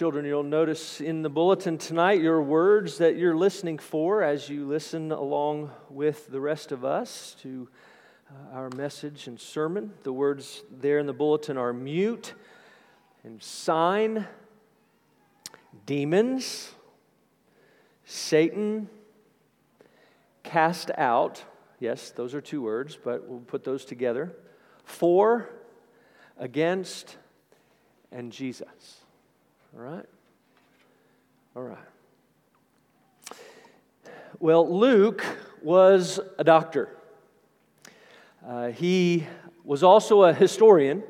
Children, you'll notice in the bulletin tonight your words that you're listening for as you listen along with the rest of us to uh, our message and sermon. The words there in the bulletin are mute and sign, demons, Satan, cast out. Yes, those are two words, but we'll put those together. For, against, and Jesus. All right? All right. Well, Luke was a doctor. Uh, he was also a historian,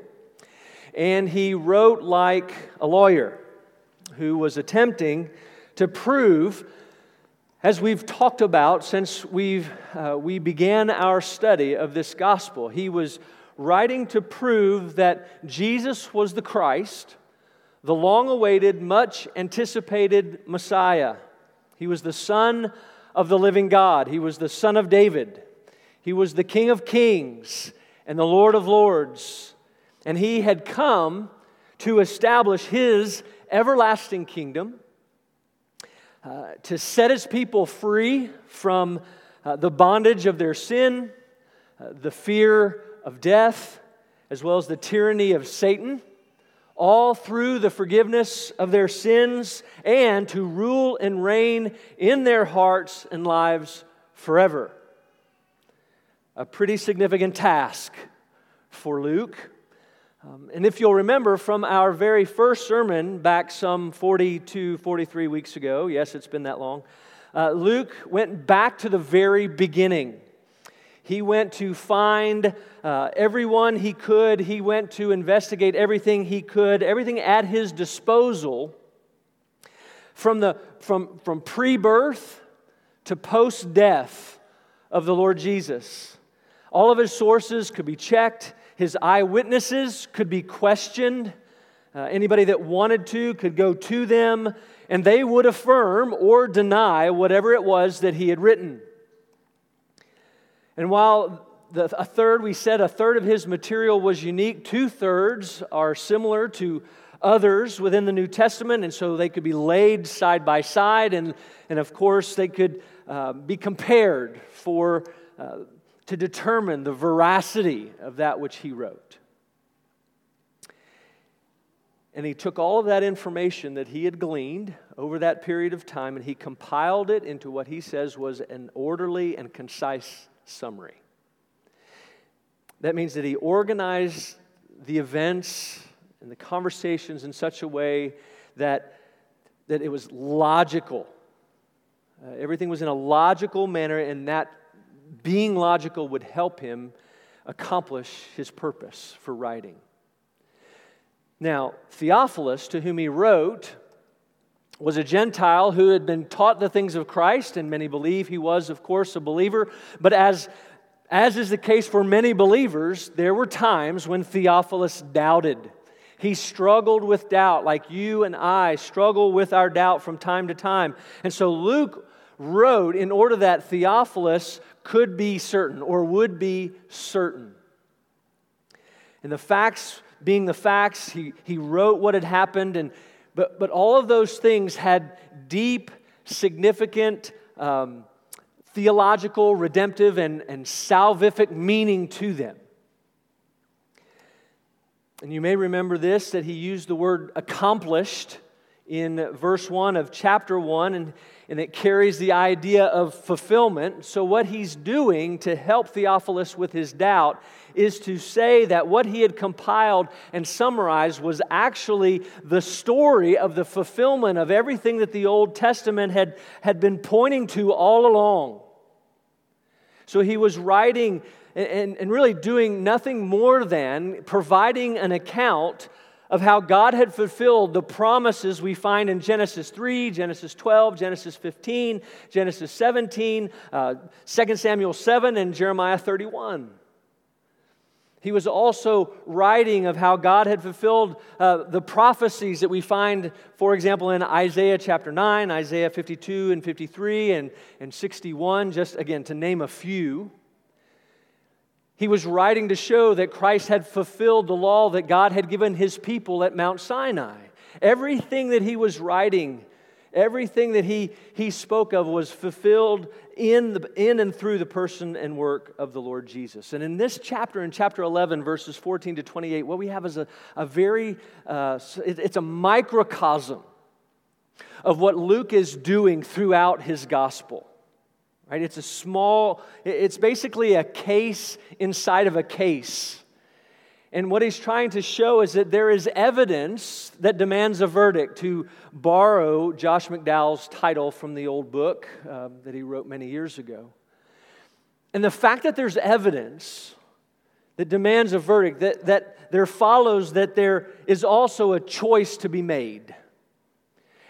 and he wrote like a lawyer who was attempting to prove, as we've talked about since we've, uh, we began our study of this gospel, he was writing to prove that Jesus was the Christ the long awaited, much anticipated Messiah. He was the Son of the living God, He was the Son of David, He was the King of kings and the Lord of lords. And He had come to establish His everlasting kingdom. Uh, to set his people free from uh, the bondage of their sin, uh, the fear of death, as well as the tyranny of Satan all through the forgiveness of their sins and to rule and reign in their hearts and lives forever. A pretty significant task for Luke. Um, and if you'll remember from our very first sermon back some 42, 43 weeks ago, yes, it's been that long, uh, Luke went back to the very beginning he went to find uh, everyone he could. He went to investigate everything he could, everything at his disposal from, the, from, from pre birth to post death of the Lord Jesus. All of his sources could be checked, his eyewitnesses could be questioned. Uh, anybody that wanted to could go to them, and they would affirm or deny whatever it was that he had written. And while the, a third, we said a third of his material was unique, two thirds are similar to others within the New Testament, and so they could be laid side by side, and, and of course, they could uh, be compared for, uh, to determine the veracity of that which he wrote. And he took all of that information that he had gleaned over that period of time and he compiled it into what he says was an orderly and concise summary. That means that he organized the events and the conversations in such a way that, that it was logical. Uh, everything was in a logical manner, and that being logical would help him accomplish his purpose for writing. Now, Theophilus, to whom he wrote, was a Gentile who had been taught the things of Christ, and many believe he was, of course, a believer. But as, as is the case for many believers, there were times when Theophilus doubted. He struggled with doubt, like you and I struggle with our doubt from time to time. And so Luke wrote in order that Theophilus could be certain or would be certain. And the facts being the facts, he, he wrote what had happened and but, but all of those things had deep, significant, um, theological, redemptive, and, and salvific meaning to them. And you may remember this that he used the word accomplished in verse 1 of chapter 1, and, and it carries the idea of fulfillment. So, what he's doing to help Theophilus with his doubt is to say that what he had compiled and summarized was actually the story of the fulfillment of everything that the Old Testament had, had been pointing to all along. So he was writing and, and really doing nothing more than providing an account of how God had fulfilled the promises we find in Genesis 3, Genesis 12, Genesis 15, Genesis 17, uh, 2 Samuel 7, and Jeremiah 31. He was also writing of how God had fulfilled uh, the prophecies that we find, for example, in Isaiah chapter 9, Isaiah 52 and 53, and, and 61, just again to name a few. He was writing to show that Christ had fulfilled the law that God had given his people at Mount Sinai. Everything that he was writing, everything that he, he spoke of was fulfilled in, the, in and through the person and work of the Lord Jesus. And in this chapter, in chapter 11, verses 14 to 28, what we have is a, a very, uh, it, it's a microcosm of what Luke is doing throughout his gospel. Right? It's a small, it's basically a case inside of a case. And what he's trying to show is that there is evidence that demands a verdict, to borrow Josh McDowell's title from the old book uh, that he wrote many years ago. And the fact that there's evidence that demands a verdict, that, that there follows that there is also a choice to be made.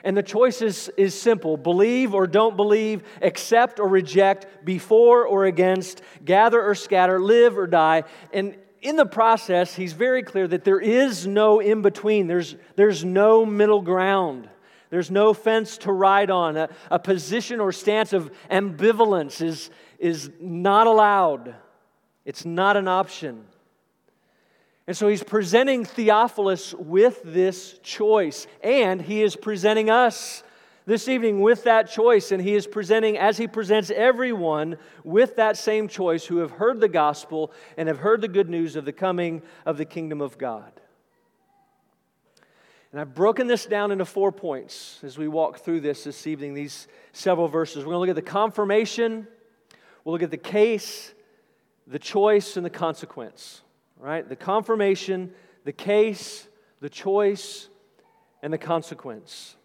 And the choice is, is simple believe or don't believe, accept or reject, before or against, gather or scatter, live or die. And in the process, he's very clear that there is no in between, there's, there's no middle ground. There's no fence to ride on. A, a position or stance of ambivalence is, is not allowed, it's not an option. And so he's presenting Theophilus with this choice, and he is presenting us this evening with that choice. And he is presenting, as he presents everyone with that same choice who have heard the gospel and have heard the good news of the coming of the kingdom of God. And I've broken this down into four points as we walk through this this evening, these several verses. We're going to look at the confirmation, we'll look at the case, the choice, and the consequence right? The confirmation, the case, the choice, and the consequence.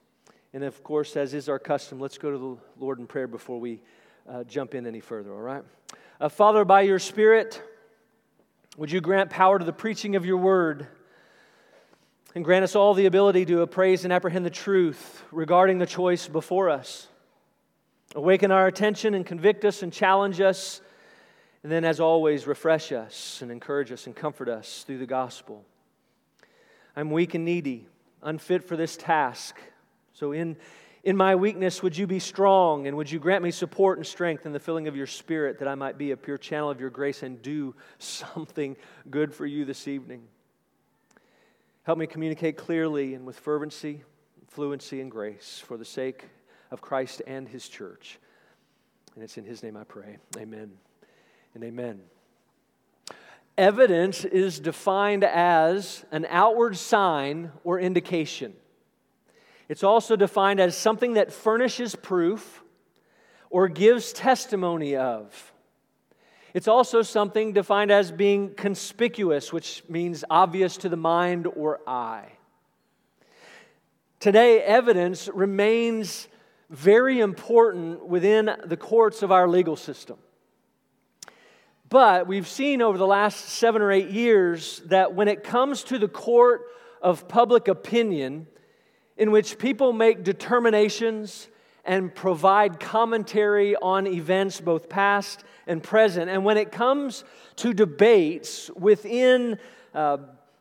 And of course, as is our custom, let's go to the Lord in prayer before we uh, jump in any further, all right? Uh, Father, by your Spirit, would you grant power to the preaching of your word and grant us all the ability to appraise and apprehend the truth regarding the choice before us? Awaken our attention and convict us and challenge us and then, as always, refresh us and encourage us and comfort us through the gospel. I'm weak and needy, unfit for this task. So, in, in my weakness, would you be strong and would you grant me support and strength in the filling of your spirit that I might be a pure channel of your grace and do something good for you this evening? Help me communicate clearly and with fervency, fluency, and grace for the sake of Christ and his church. And it's in his name I pray. Amen and amen. Evidence is defined as an outward sign or indication. It's also defined as something that furnishes proof or gives testimony of. It's also something defined as being conspicuous, which means obvious to the mind or eye. Today, evidence remains very important within the courts of our legal system. But we've seen over the last seven or eight years that when it comes to the court of public opinion, in which people make determinations and provide commentary on events both past and present, and when it comes to debates within uh,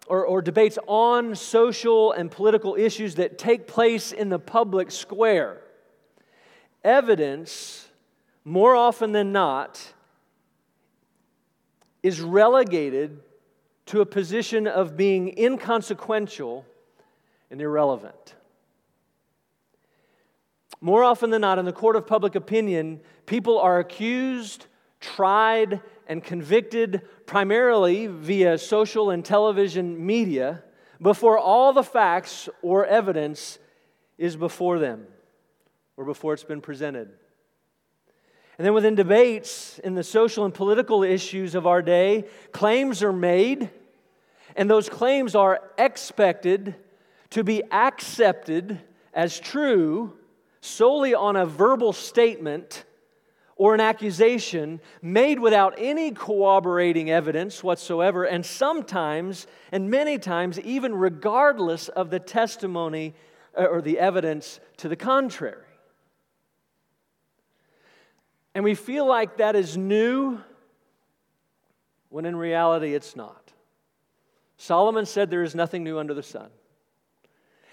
or, or debates on social and political issues that take place in the public square, evidence, more often than not, is relegated to a position of being inconsequential and irrelevant. More often than not, in the court of public opinion, people are accused, tried, and convicted primarily via social and television media before all the facts or evidence is before them or before it's been presented. And then within debates in the social and political issues of our day, claims are made, and those claims are expected to be accepted as true solely on a verbal statement or an accusation made without any corroborating evidence whatsoever, and sometimes, and many times, even regardless of the testimony uh, or the evidence to the contrary. And we feel like that is new when in reality it's not. Solomon said there is nothing new under the sun.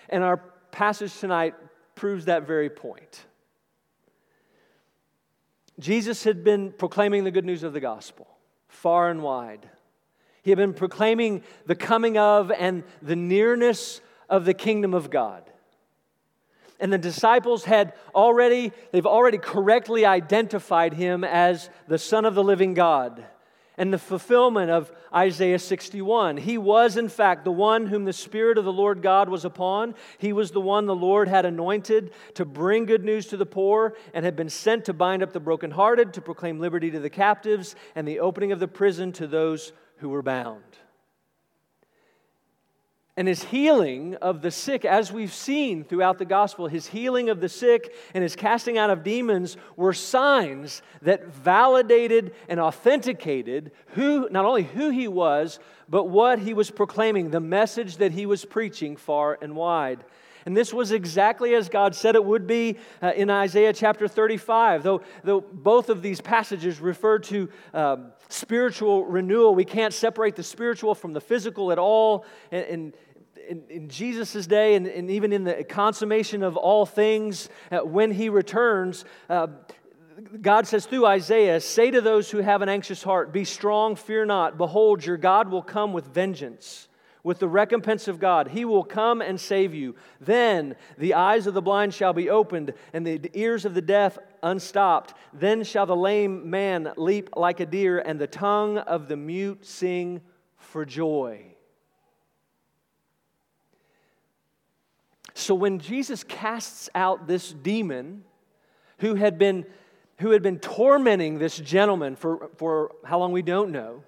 And our passage tonight proves that very point. Jesus had been proclaiming the good news of the gospel far and wide. He had been proclaiming the coming of and the nearness of the kingdom of God. And the disciples had already, they've already correctly identified him as the Son of the living God and the fulfillment of Isaiah 61. He was, in fact, the one whom the Spirit of the Lord God was upon. He was the one the Lord had anointed to bring good news to the poor and had been sent to bind up the brokenhearted, to proclaim liberty to the captives, and the opening of the prison to those who were bound and his healing of the sick, as we've seen throughout the gospel, his healing of the sick and his casting out of demons were signs that validated and authenticated who, not only who he was, but what he was proclaiming, the message that he was preaching far and wide. And this was exactly as God said it would be uh, in Isaiah chapter 35. Though, though both of these passages refer to um, spiritual renewal, we can't separate the spiritual from the physical at all. And, and in, in Jesus' day, and, and, even in the consummation of all things, uh, when he returns, uh, God says through Isaiah, Say to those who have an anxious heart, Be strong, fear not. Behold, your God will come with vengeance with the recompense of God. He will come and save you. Then the eyes of the blind shall be opened, and the ears of the deaf unstopped. Then shall the lame man leap like a deer, and the tongue of the mute sing for joy. So when Jesus casts out this demon who had been, who had been tormenting this gentleman for, for how long we don't know,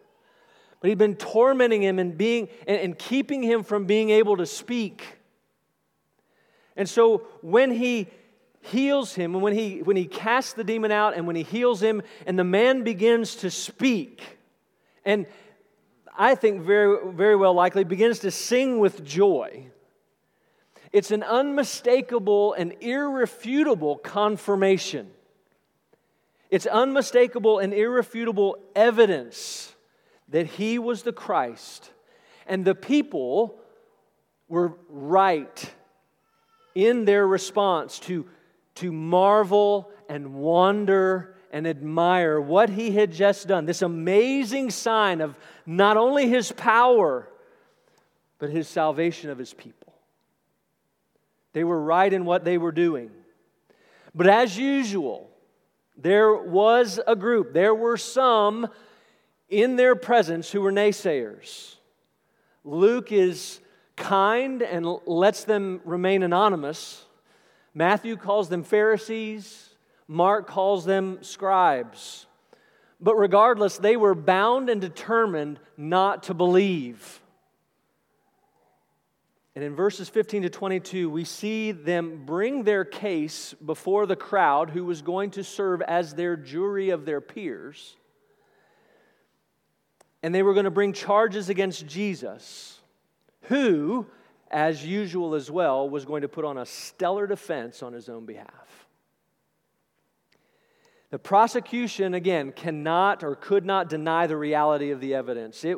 but he'd been tormenting him and, being, and, and keeping him from being able to speak. And so when he heals him, and when he, when he casts the demon out, and when he heals him, and the man begins to speak, and I think very, very well likely begins to sing with joy. It's an unmistakable and irrefutable confirmation. It's unmistakable and irrefutable evidence that he was the Christ. And the people were right in their response to, to marvel and wonder and admire what he had just done. This amazing sign of not only his power, but his salvation of his people. They were right in what they were doing. But as usual, there was a group, there were some in their presence who were naysayers. Luke is kind and lets them remain anonymous. Matthew calls them Pharisees. Mark calls them scribes. But regardless, they were bound and determined not to believe. And in verses 15 to 22, we see them bring their case before the crowd who was going to serve as their jury of their peers and they were going to bring charges against Jesus, who, as usual as well, was going to put on a stellar defense on his own behalf. The prosecution, again, cannot or could not deny the reality of the evidence. It,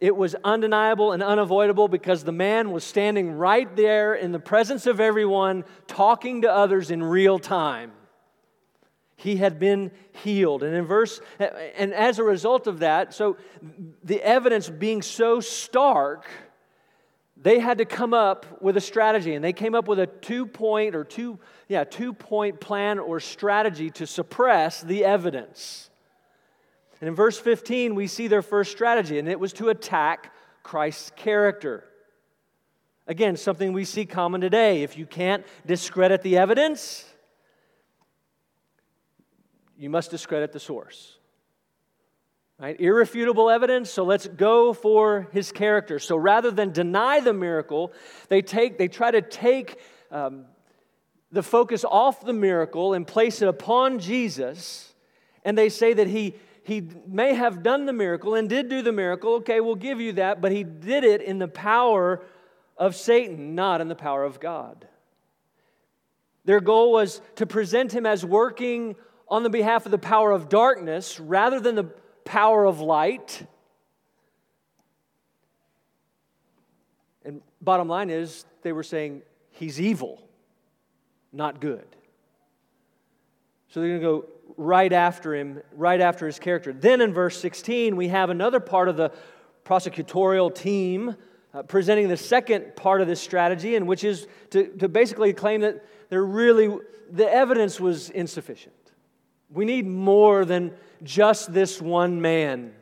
it was undeniable and unavoidable because the man was standing right there in the presence of everyone, talking to others in real time. He had been healed. And in verse, and as a result of that, so the evidence being so stark, they had to come up with a strategy. And they came up with a two point or two, yeah, two point plan or strategy to suppress the evidence. And in verse 15, we see their first strategy, and it was to attack Christ's character. Again, something we see common today. If you can't discredit the evidence, you must discredit the source. Right? Irrefutable evidence, so let's go for his character. So rather than deny the miracle, they, take, they try to take um, the focus off the miracle and place it upon Jesus, and they say that he, he may have done the miracle and did do the miracle. Okay, we'll give you that, but he did it in the power of Satan, not in the power of God. Their goal was to present him as working on the behalf of the power of darkness rather than the power of light. And bottom line is, they were saying he's evil, not good. So they're going to go right after him, right after his character. Then in verse 16, we have another part of the prosecutorial team uh, presenting the second part of this strategy, and which is to, to basically claim that there really, the evidence was insufficient. We need more than just this one man.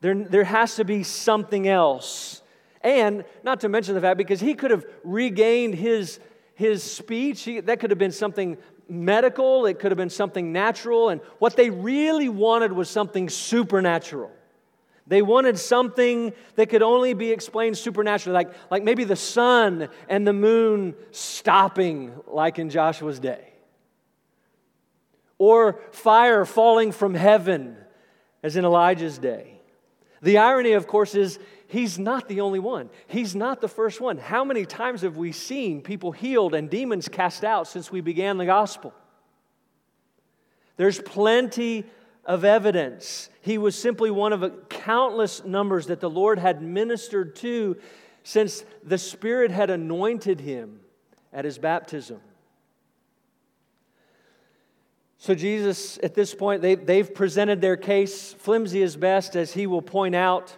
There, there has to be something else. And not to mention the fact, because he could have regained his, his speech, he, that could have been something medical, it could have been something natural. And what they really wanted was something supernatural. They wanted something that could only be explained supernaturally, like, like maybe the sun and the moon stopping, like in Joshua's day, or fire falling from heaven, as in Elijah's day. The irony, of course, is he's not the only one. He's not the first one. How many times have we seen people healed and demons cast out since we began the gospel? There's plenty of evidence. He was simply one of a countless numbers that the Lord had ministered to since the Spirit had anointed him at his baptism. So, Jesus, at this point, they, they've presented their case, flimsy as best, as he will point out.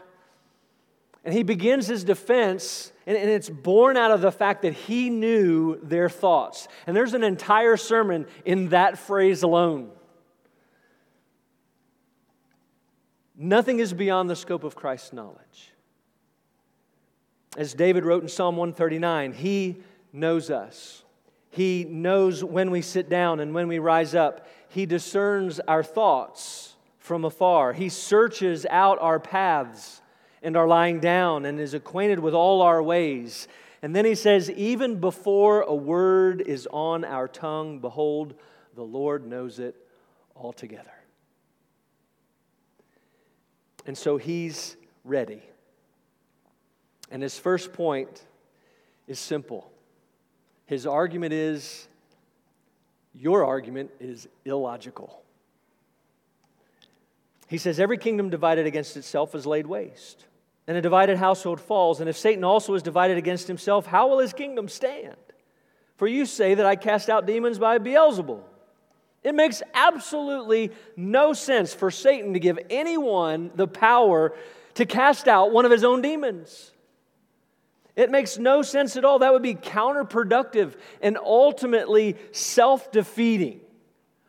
And he begins his defense, and, and it's born out of the fact that he knew their thoughts. And there's an entire sermon in that phrase alone. Nothing is beyond the scope of Christ's knowledge. As David wrote in Psalm 139, He knows us. He knows when we sit down and when we rise up. He discerns our thoughts from afar. He searches out our paths and our lying down and is acquainted with all our ways. And then he says, Even before a word is on our tongue, behold, the Lord knows it altogether. And so he's ready. And his first point is simple. His argument is your argument is illogical. He says, Every kingdom divided against itself is laid waste, and a divided household falls. And if Satan also is divided against himself, how will his kingdom stand? For you say that I cast out demons by Beelzebul. It makes absolutely no sense for Satan to give anyone the power to cast out one of his own demons. It makes no sense at all. That would be counterproductive and ultimately self defeating.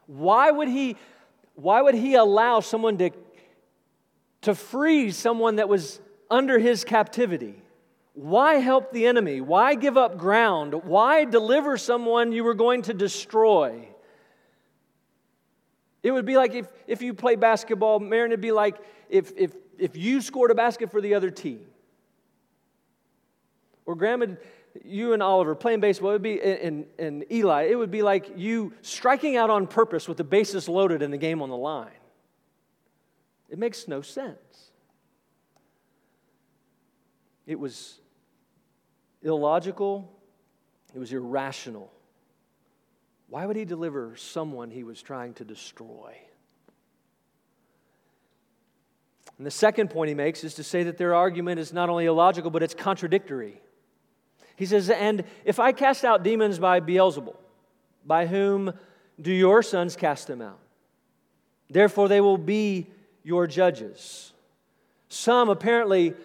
Why would he? Why would he allow someone to, to free someone that was under his captivity? Why help the enemy? Why give up ground? Why deliver someone you were going to destroy? It would be like if, if you play basketball, Marin, it'd be like if, if, if you scored a basket for the other team. Or Grandma, you and Oliver playing baseball, it would be, and, and Eli, it would be like you striking out on purpose with the bases loaded and the game on the line. It makes no sense. It was illogical, it was irrational. Why would he deliver someone he was trying to destroy? And the second point he makes is to say that their argument is not only illogical, but it's contradictory. He says, And if I cast out demons by Beelzebul, by whom do your sons cast them out? Therefore, they will be your judges. Some apparently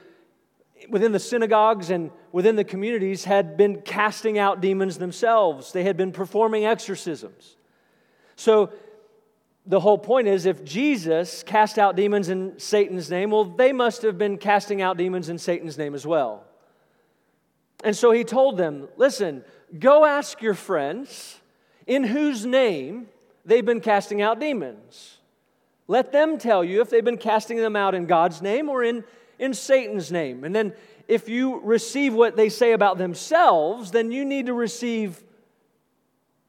within the synagogues and within the communities had been casting out demons themselves, they had been performing exorcisms. So, the whole point is if Jesus cast out demons in Satan's name, well, they must have been casting out demons in Satan's name as well. And so he told them, listen, go ask your friends in whose name they've been casting out demons. Let them tell you if they've been casting them out in God's name or in in Satan's name. And then if you receive what they say about themselves, then you need to receive.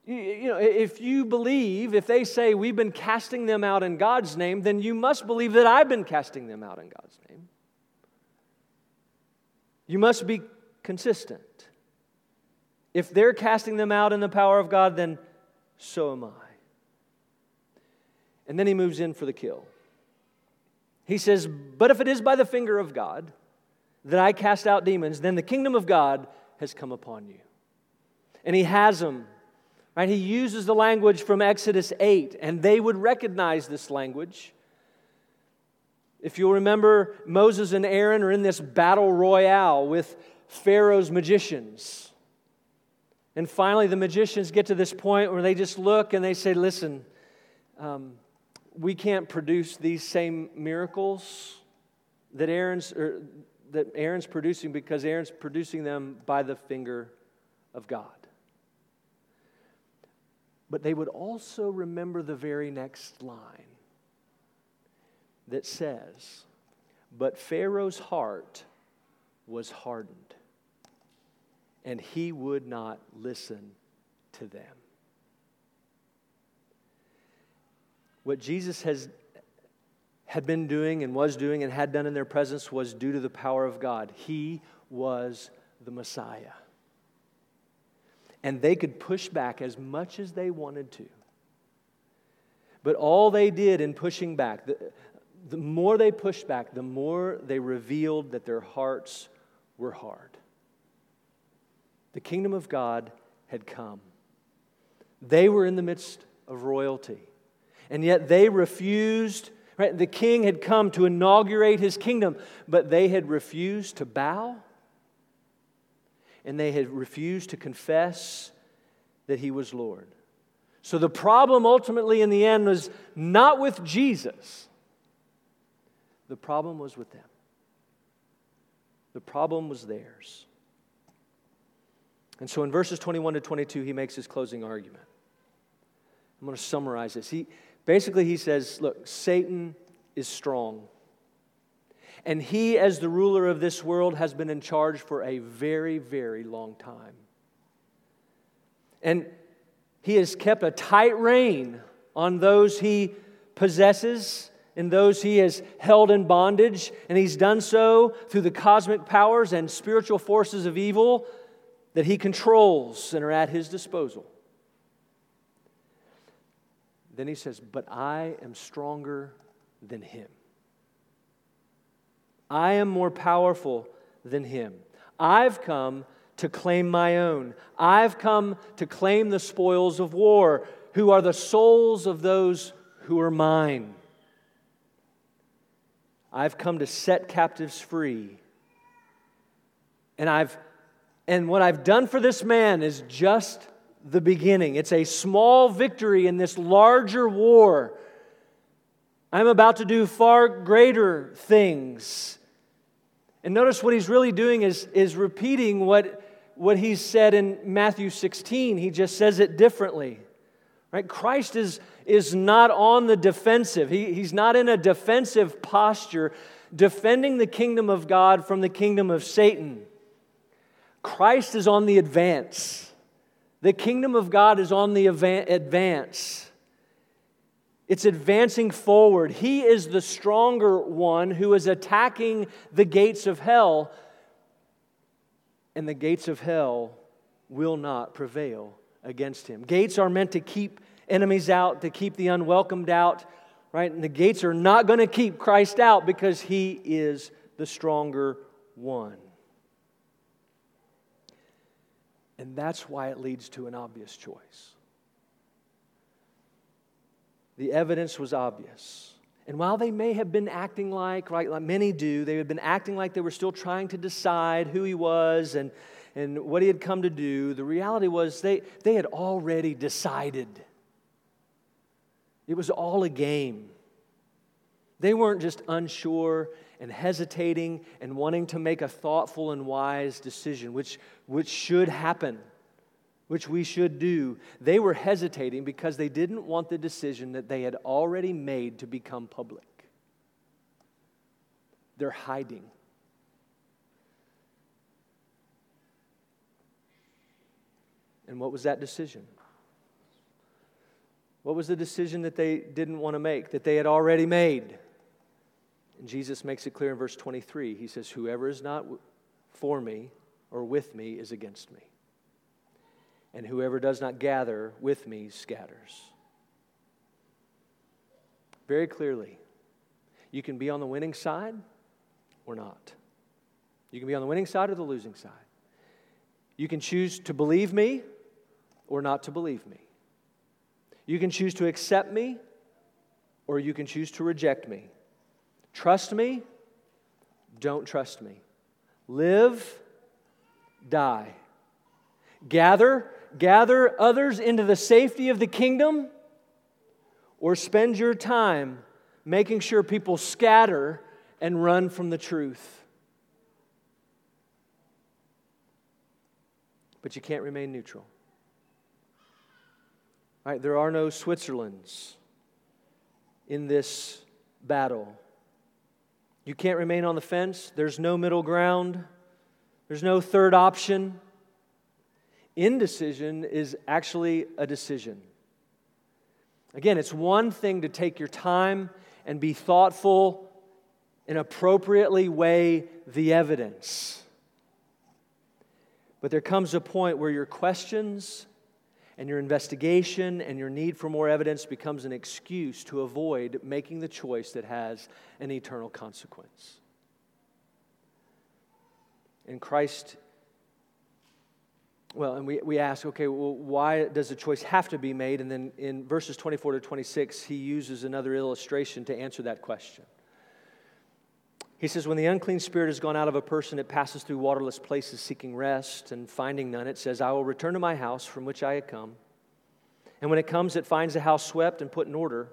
You know, if you believe, if they say we've been casting them out in God's name, then you must believe that I've been casting them out in God's name. You must be consistent. If they're casting them out in the power of God, then so am I. And then he moves in for the kill. He says, But if it is by the finger of God that I cast out demons, then the kingdom of God has come upon you. And he has them. Right? He uses the language from Exodus 8, and they would recognize this language. If you'll remember, Moses and Aaron are in this battle royale with Pharaoh's magicians. And finally, the magicians get to this point where they just look and they say, Listen, um, we can't produce these same miracles that Aaron's, that Aaron's producing because Aaron's producing them by the finger of God. But they would also remember the very next line that says, But Pharaoh's heart was hardened, and he would not listen to them. What Jesus has, had been doing and was doing and had done in their presence was due to the power of God. He was the Messiah. And they could push back as much as they wanted to. But all they did in pushing back, the, the more they pushed back, the more they revealed that their hearts were hard. The kingdom of God had come. They were in the midst of royalty, and yet they refused. Right? The king had come to inaugurate his kingdom, but they had refused to bow, and they had refused to confess that he was Lord. So the problem ultimately in the end was not with Jesus. The problem was with them. The problem was theirs. And so in verses 21 to 22, he makes his closing argument. I'm going to summarize this. He, basically, he says, Look, Satan is strong. And he, as the ruler of this world, has been in charge for a very, very long time. And he has kept a tight rein on those he possesses and those he has held in bondage, and he's done so through the cosmic powers and spiritual forces of evil that he controls and are at his disposal. Then he says, But I am stronger than him. I am more powerful than him. I've come to claim my own. I've come to claim the spoils of war, who are the souls of those who are mine. I've come to set captives free. And I've and what I've done for this man is just the beginning. It's a small victory in this larger war. I'm about to do far greater things. And notice what he's really doing is, is repeating what, what he said in Matthew 16. He just says it differently. Right? Christ is, is not on the defensive. He, he's not in a defensive posture defending the kingdom of God from the kingdom of Satan. Christ is on the advance. The kingdom of God is on the advance. It's advancing forward. He is the stronger one who is attacking the gates of hell, and the gates of hell will not prevail against him. Gates are meant to keep enemies out, to keep the unwelcomed out, right? And the gates are not going to keep Christ out because he is the stronger one. And that's why it leads to an obvious choice. The evidence was obvious. And while they may have been acting like, right, like many do, they had been acting like they were still trying to decide who he was and, and what he had come to do, the reality was they, they had already decided. It was all a game. They weren't just unsure and hesitating and wanting to make a thoughtful and wise decision, which, which should happen, which we should do. They were hesitating because they didn't want the decision that they had already made to become public. They're hiding. And what was that decision? What was the decision that they didn't want to make, that they had already made? And Jesus makes it clear in verse 23. He says, Whoever is not for me or with me is against me. And whoever does not gather with me scatters. Very clearly, you can be on the winning side or not. You can be on the winning side or the losing side. You can choose to believe me or not to believe me. You can choose to accept me or you can choose to reject me. Trust me, don't trust me. Live, die. Gather, gather others into the safety of the kingdom, or spend your time making sure people scatter and run from the truth. But you can't remain neutral. Right? There are no Switzerlands in this battle. You can't remain on the fence. There's no middle ground. There's no third option. Indecision is actually a decision. Again, it's one thing to take your time and be thoughtful and appropriately weigh the evidence. But there comes a point where your questions and your investigation and your need for more evidence becomes an excuse to avoid making the choice that has an eternal consequence. And Christ, well, and we, we ask, okay, well, why does the choice have to be made? And then in verses 24 to 26, he uses another illustration to answer that question. He says, When the unclean spirit has gone out of a person, it passes through waterless places seeking rest, and finding none, it says, I will return to my house from which I had come. And when it comes, it finds the house swept and put in order.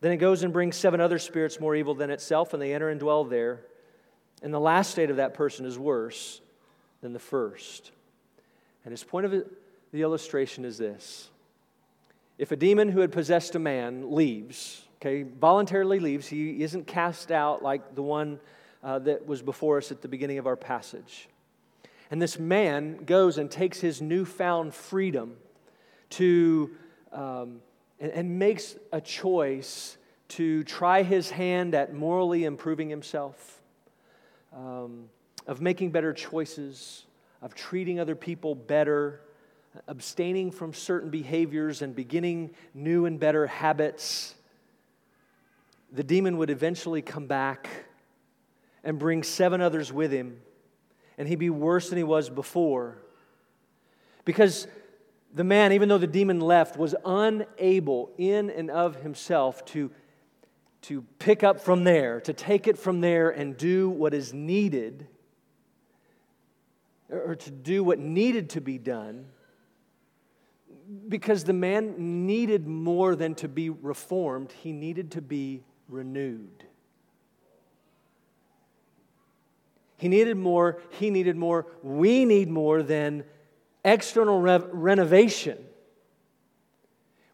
Then it goes and brings seven other spirits more evil than itself, and they enter and dwell there. And the last state of that person is worse than the first. And his point of the illustration is this if a demon who had possessed a man leaves, okay, voluntarily leaves. He isn't cast out like the one uh, that was before us at the beginning of our passage. And this man goes and takes his newfound freedom to, um, and, and makes a choice to try his hand at morally improving himself, um, of making better choices, of treating other people better, abstaining from certain behaviors and beginning new and better habits the demon would eventually come back and bring seven others with him, and he'd be worse than he was before. Because the man, even though the demon left, was unable in and of himself to, to pick up from there, to take it from there and do what is needed, or to do what needed to be done because the man needed more than to be reformed, he needed to be renewed. He needed more, he needed more, we need more than external re- renovation.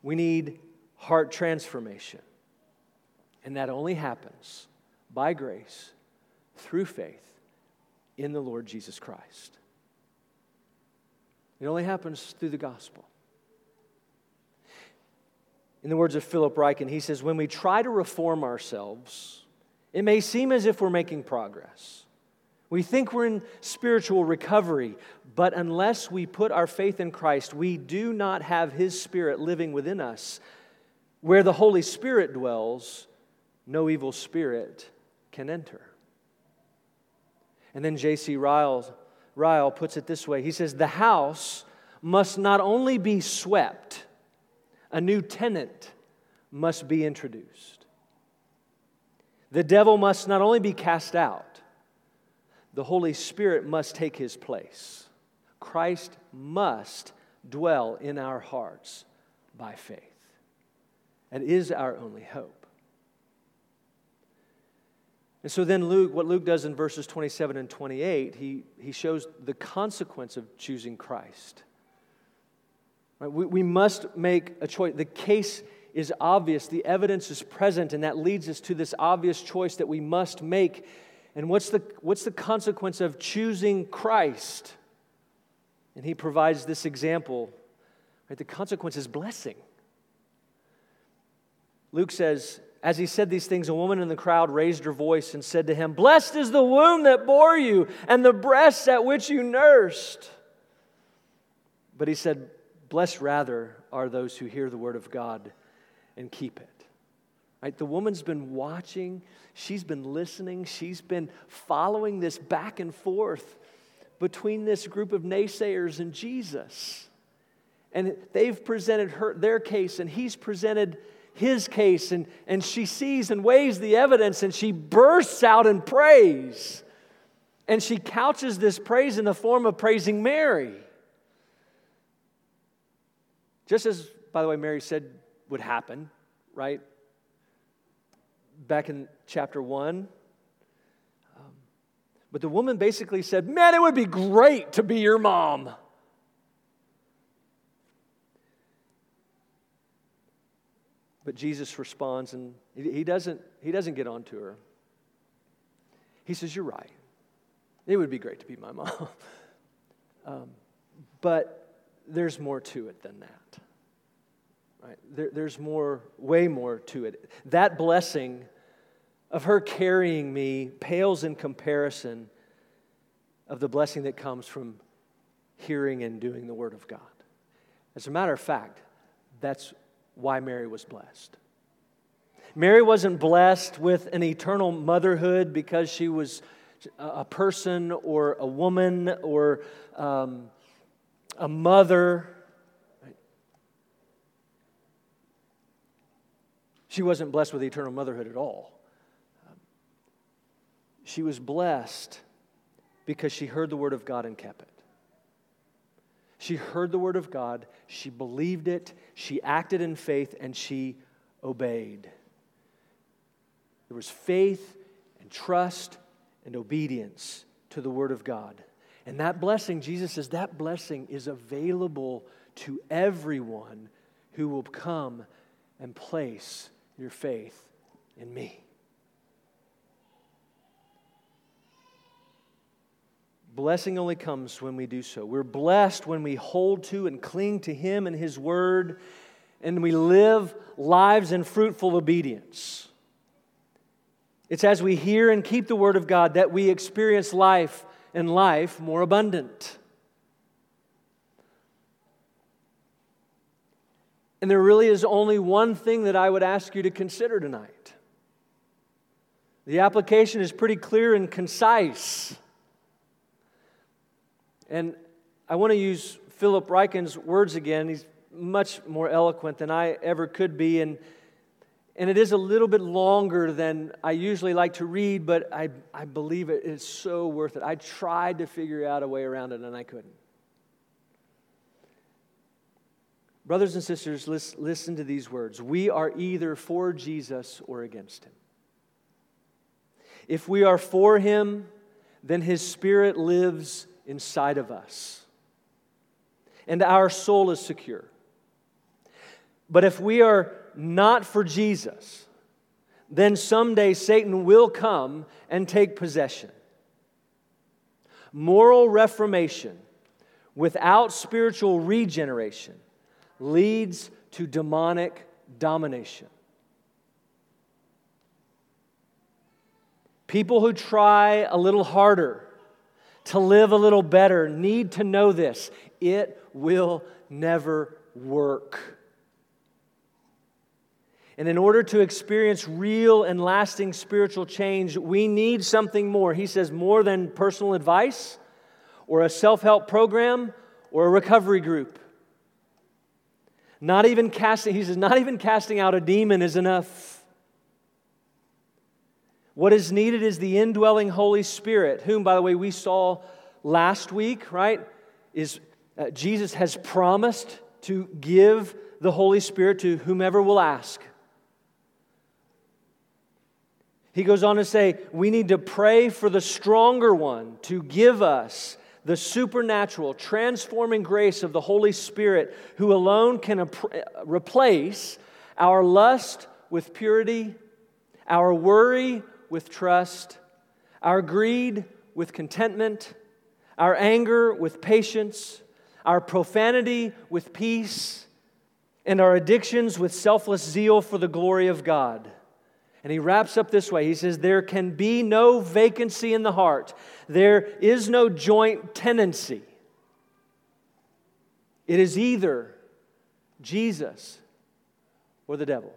We need heart transformation. And that only happens by grace through faith in the Lord Jesus Christ. It only happens through the gospel. In the words of Philip Ryken, he says, When we try to reform ourselves, it may seem as if we're making progress. We think we're in spiritual recovery, but unless we put our faith in Christ, we do not have His Spirit living within us. Where the Holy Spirit dwells, no evil spirit can enter. And then J.C. Ryle, Ryle puts it this way He says, The house must not only be swept, a new tenant must be introduced. The devil must not only be cast out, the Holy Spirit must take his place. Christ must dwell in our hearts by faith. That is our only hope. And so then Luke, what Luke does in verses 27 and 28, he, he shows the consequence of choosing Christ. Right? We, we must make a choice. The case is obvious, the evidence is present, and that leads us to this obvious choice that we must make. And what's the, what's the consequence of choosing Christ? And he provides this example. Right? The consequence is blessing. Luke says, as he said these things, a woman in the crowd raised her voice and said to him, Blessed is the womb that bore you and the breasts at which you nursed. But he said, Blessed rather are those who hear the word of God and keep it. Right? The woman's been watching, she's been listening, she's been following this back and forth between this group of naysayers and Jesus. And they've presented her, their case, and he's presented his case, and, and she sees and weighs the evidence, and she bursts out in praise. And she couches this praise in the form of praising Mary. Just as, by the way, Mary said would happen, right? Back in chapter 1. Um, but the woman basically said, Man, it would be great to be your mom. But Jesus responds and he doesn't, he doesn't get on to her. He says, You're right. It would be great to be my mom. um, but there's more to it than that. Right? There, there's more, way more to it. That blessing of her carrying me pales in comparison of the blessing that comes from hearing and doing the Word of God. As a matter of fact, that's why Mary was blessed. Mary wasn't blessed with an eternal motherhood because she was a person or a woman or um, a mother. She wasn't blessed with eternal motherhood at all. She was blessed because she heard the word of God and kept it. She heard the word of God, she believed it, she acted in faith, and she obeyed. There was faith and trust and obedience to the word of God. And that blessing, Jesus says, that blessing is available to everyone who will come and place your faith in me. Blessing only comes when we do so. We're blessed when we hold to and cling to Him and His Word, and we live lives in fruitful obedience. It's as we hear and keep the Word of God that we experience life and life more abundant. And there really is only one thing that I would ask you to consider tonight. The application is pretty clear and concise. And I want to use Philip Ryken's words again. He's much more eloquent than I ever could be. And, and it is a little bit longer than I usually like to read, but I, I believe it is so worth it. I tried to figure out a way around it and I couldn't. Brothers and sisters, listen, listen to these words. We are either for Jesus or against him. If we are for him, then his spirit lives inside of us. And our soul is secure. But if we are not for Jesus, then someday Satan will come and take possession. Moral reformation without spiritual regeneration leads to demonic domination. People who try a little harder to live a little better need to know this it will never work. And in order to experience real and lasting spiritual change, we need something more. He says, more than personal advice or a self help program or a recovery group. Not even casting, he says, not even casting out a demon is enough. What is needed is the indwelling Holy Spirit, whom, by the way, we saw last week, right? Is uh, Jesus has promised to give the Holy Spirit to whomever will ask. He goes on to say, we need to pray for the stronger one to give us the supernatural, transforming grace of the Holy Spirit, who alone can replace our lust with purity, our worry with trust, our greed with contentment, our anger with patience, our profanity with peace, and our addictions with selfless zeal for the glory of God. And he wraps up this way He says, There can be no vacancy in the heart, there is no joint tenancy. It is either Jesus or the devil.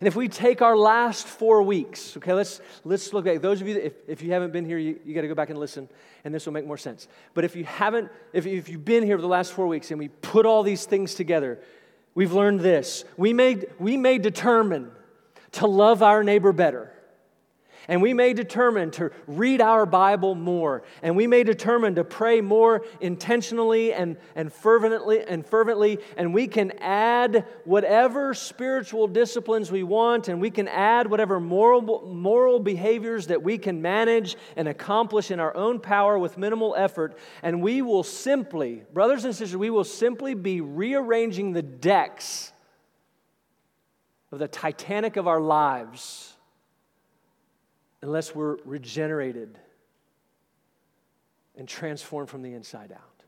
And if we take our last four weeks, okay, let's, let's look back. Those of you, that, if, if you haven't been here, you, you got to go back and listen, and this will make more sense. But if you haven't, if, if you've been here for the last four weeks and we put all these things together, we've learned this. We may, we may determine to love our neighbor better. And we may determine to read our Bible more. And we may determine to pray more intentionally and, and fervently and fervently. And we can add whatever spiritual disciplines we want, and we can add whatever moral, moral behaviors that we can manage and accomplish in our own power with minimal effort. And we will simply, brothers and sisters, we will simply be rearranging the decks of the Titanic of our lives unless we're regenerated and transformed from the inside out.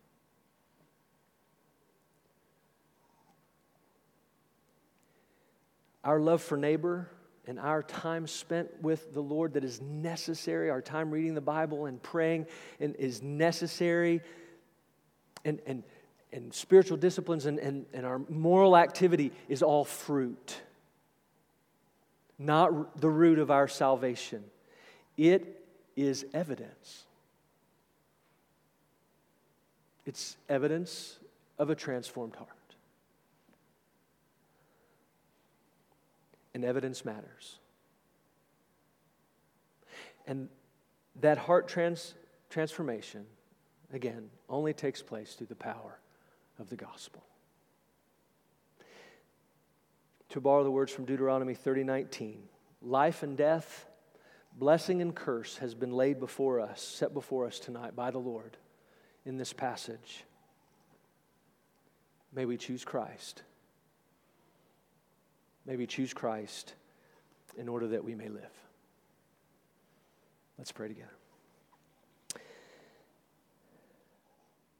Our love for neighbor and our time spent with the Lord that is necessary, our time reading the Bible and praying and is necessary, and, and, and spiritual disciplines and, and, and our moral activity is all fruit, not the root of our salvation. It is evidence. It's evidence of a transformed heart. And evidence matters. And that heart trans- transformation, again, only takes place through the power of the gospel. To borrow the words from Deuteronomy 30 19, life and death blessing and curse has been laid before us, set before us tonight by the Lord in this passage. May we choose Christ. May we choose Christ in order that we may live. Let's pray together.